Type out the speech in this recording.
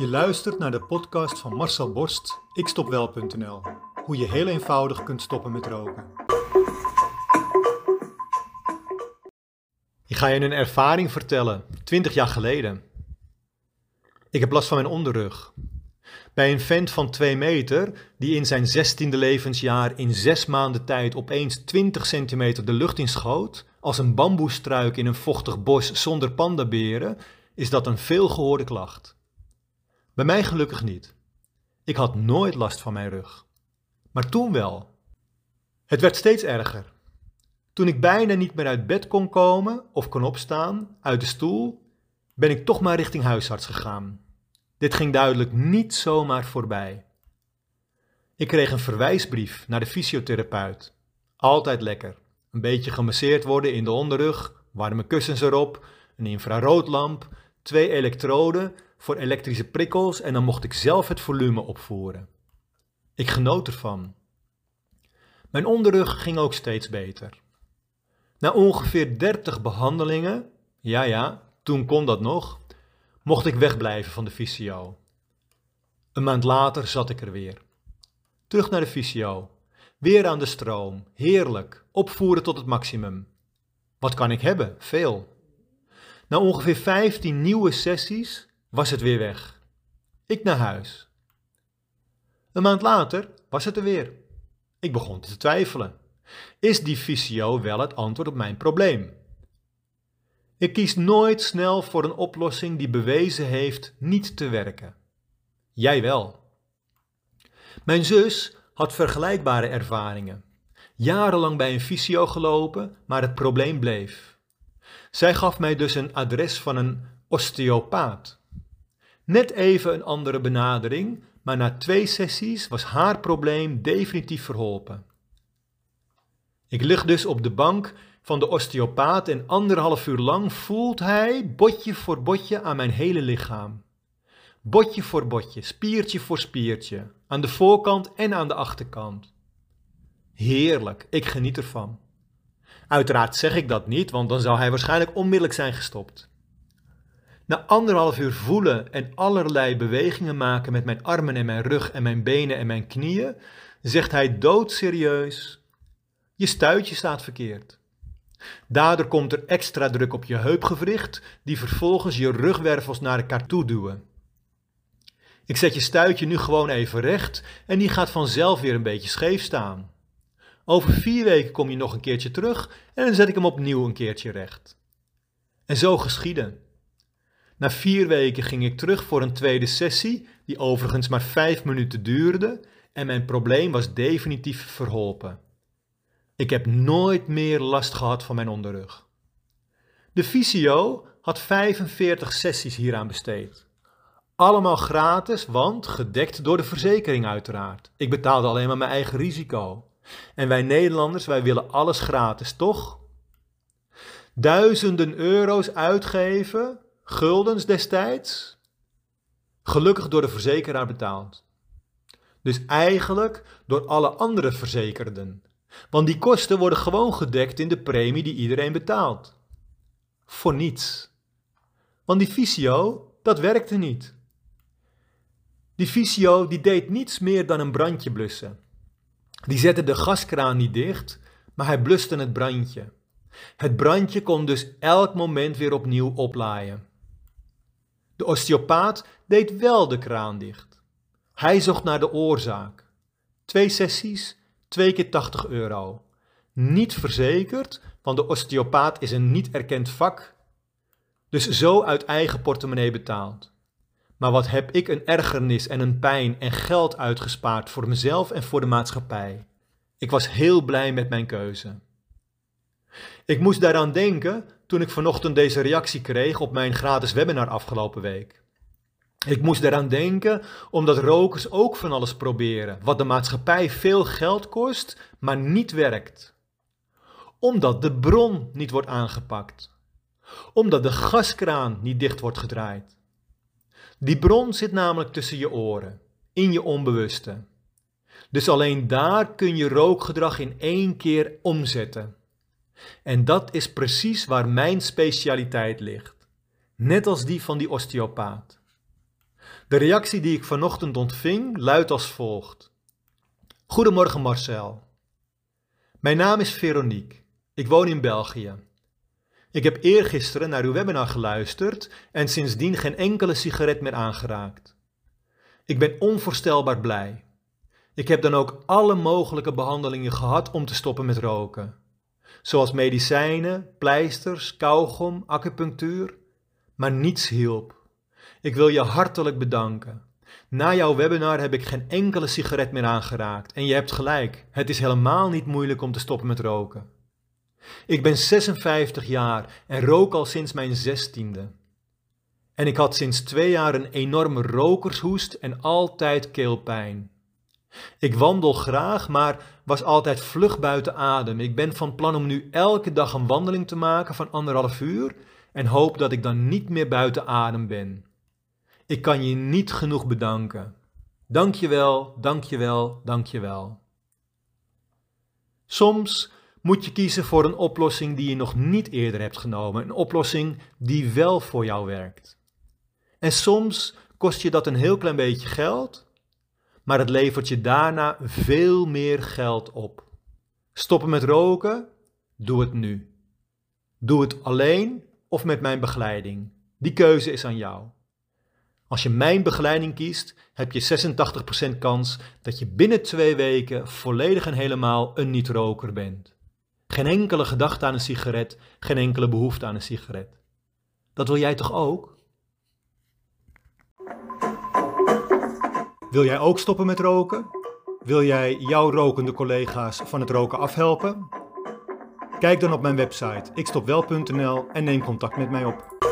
Je luistert naar de podcast van Marcel Borst, ikstopwel.nl. Hoe je heel eenvoudig kunt stoppen met roken. Ik ga je een ervaring vertellen, 20 jaar geleden. Ik heb last van mijn onderrug. Bij een vent van 2 meter, die in zijn 16e levensjaar in 6 maanden tijd opeens 20 centimeter de lucht inschoot, als een bamboestruik in een vochtig bos zonder pandaberen, is dat een veelgehoorde klacht. Bij mij gelukkig niet. Ik had nooit last van mijn rug. Maar toen wel. Het werd steeds erger. Toen ik bijna niet meer uit bed kon komen of kon opstaan, uit de stoel, ben ik toch maar richting huisarts gegaan. Dit ging duidelijk niet zomaar voorbij. Ik kreeg een verwijsbrief naar de fysiotherapeut. Altijd lekker. Een beetje gemasseerd worden in de onderrug, warme kussens erop, een infraroodlamp, twee elektroden voor elektrische prikkels en dan mocht ik zelf het volume opvoeren. Ik genoot ervan. Mijn onderrug ging ook steeds beter. Na ongeveer 30 behandelingen, ja ja, toen kon dat nog, mocht ik wegblijven van de fysio. Een maand later zat ik er weer. Terug naar de fysio. Weer aan de stroom. Heerlijk. Opvoeren tot het maximum. Wat kan ik hebben? Veel. Na ongeveer 15 nieuwe sessies was het weer weg. Ik naar huis. Een maand later was het er weer. Ik begon te twijfelen. Is die fysio wel het antwoord op mijn probleem? Ik kies nooit snel voor een oplossing die bewezen heeft niet te werken. Jij wel. Mijn zus had vergelijkbare ervaringen. Jarenlang bij een fysio gelopen, maar het probleem bleef. Zij gaf mij dus een adres van een osteopaat. Net even een andere benadering, maar na twee sessies was haar probleem definitief verholpen. Ik lig dus op de bank van de osteopaat en anderhalf uur lang voelt hij botje voor botje aan mijn hele lichaam. Botje voor botje, spiertje voor spiertje, aan de voorkant en aan de achterkant. Heerlijk, ik geniet ervan. Uiteraard zeg ik dat niet, want dan zou hij waarschijnlijk onmiddellijk zijn gestopt. Na anderhalf uur voelen en allerlei bewegingen maken met mijn armen en mijn rug en mijn benen en mijn knieën, zegt hij doodserieus: Je stuitje staat verkeerd. Daardoor komt er extra druk op je heupgewricht, die vervolgens je rugwervels naar elkaar toe duwen. Ik zet je stuitje nu gewoon even recht en die gaat vanzelf weer een beetje scheef staan. Over vier weken kom je nog een keertje terug en dan zet ik hem opnieuw een keertje recht. En zo geschiedde. Na vier weken ging ik terug voor een tweede sessie, die overigens maar vijf minuten duurde, en mijn probleem was definitief verholpen. Ik heb nooit meer last gehad van mijn onderrug. De fysio had 45 sessies hieraan besteed. Allemaal gratis, want gedekt door de verzekering uiteraard. Ik betaalde alleen maar mijn eigen risico. En wij Nederlanders, wij willen alles gratis, toch? Duizenden euro's uitgeven, guldens destijds, gelukkig door de verzekeraar betaald. Dus eigenlijk door alle andere verzekerden. Want die kosten worden gewoon gedekt in de premie die iedereen betaalt. Voor niets. Want die fysio, dat werkte niet. Die fysio die deed niets meer dan een brandje blussen. Die zette de gaskraan niet dicht, maar hij bluste het brandje. Het brandje kon dus elk moment weer opnieuw oplaaien. De osteopaat deed wel de kraan dicht. Hij zocht naar de oorzaak. Twee sessies, twee keer 80 euro. Niet verzekerd, want de osteopaat is een niet erkend vak. Dus zo uit eigen portemonnee betaald. Maar wat heb ik een ergernis en een pijn en geld uitgespaard voor mezelf en voor de maatschappij. Ik was heel blij met mijn keuze. Ik moest daaraan denken toen ik vanochtend deze reactie kreeg op mijn gratis webinar afgelopen week. Ik moest daaraan denken omdat rokers ook van alles proberen, wat de maatschappij veel geld kost, maar niet werkt. Omdat de bron niet wordt aangepakt. Omdat de gaskraan niet dicht wordt gedraaid. Die bron zit namelijk tussen je oren, in je onbewuste. Dus alleen daar kun je rookgedrag in één keer omzetten. En dat is precies waar mijn specialiteit ligt, net als die van die osteopaat. De reactie die ik vanochtend ontving luidt als volgt. Goedemorgen Marcel. Mijn naam is Veronique. Ik woon in België. Ik heb eergisteren naar uw webinar geluisterd en sindsdien geen enkele sigaret meer aangeraakt. Ik ben onvoorstelbaar blij. Ik heb dan ook alle mogelijke behandelingen gehad om te stoppen met roken. Zoals medicijnen, pleisters, kauwgom, acupunctuur. Maar niets hielp. Ik wil je hartelijk bedanken. Na jouw webinar heb ik geen enkele sigaret meer aangeraakt. En je hebt gelijk, het is helemaal niet moeilijk om te stoppen met roken. Ik ben 56 jaar en rook al sinds mijn zestiende. En ik had sinds twee jaar een enorme rokershoest en altijd keelpijn. Ik wandel graag, maar was altijd vlug buiten adem. Ik ben van plan om nu elke dag een wandeling te maken van anderhalf uur en hoop dat ik dan niet meer buiten adem ben. Ik kan je niet genoeg bedanken. Dank je wel, dank je wel, dank je wel. Soms moet je kiezen voor een oplossing die je nog niet eerder hebt genomen, een oplossing die wel voor jou werkt. En soms kost je dat een heel klein beetje geld, maar het levert je daarna veel meer geld op. Stoppen met roken? Doe het nu. Doe het alleen of met mijn begeleiding. Die keuze is aan jou. Als je mijn begeleiding kiest, heb je 86% kans dat je binnen twee weken volledig en helemaal een niet-roker bent. Geen enkele gedachte aan een sigaret, geen enkele behoefte aan een sigaret. Dat wil jij toch ook? Wil jij ook stoppen met roken? Wil jij jouw rokende collega's van het roken afhelpen? Kijk dan op mijn website ikstopwel.nl en neem contact met mij op.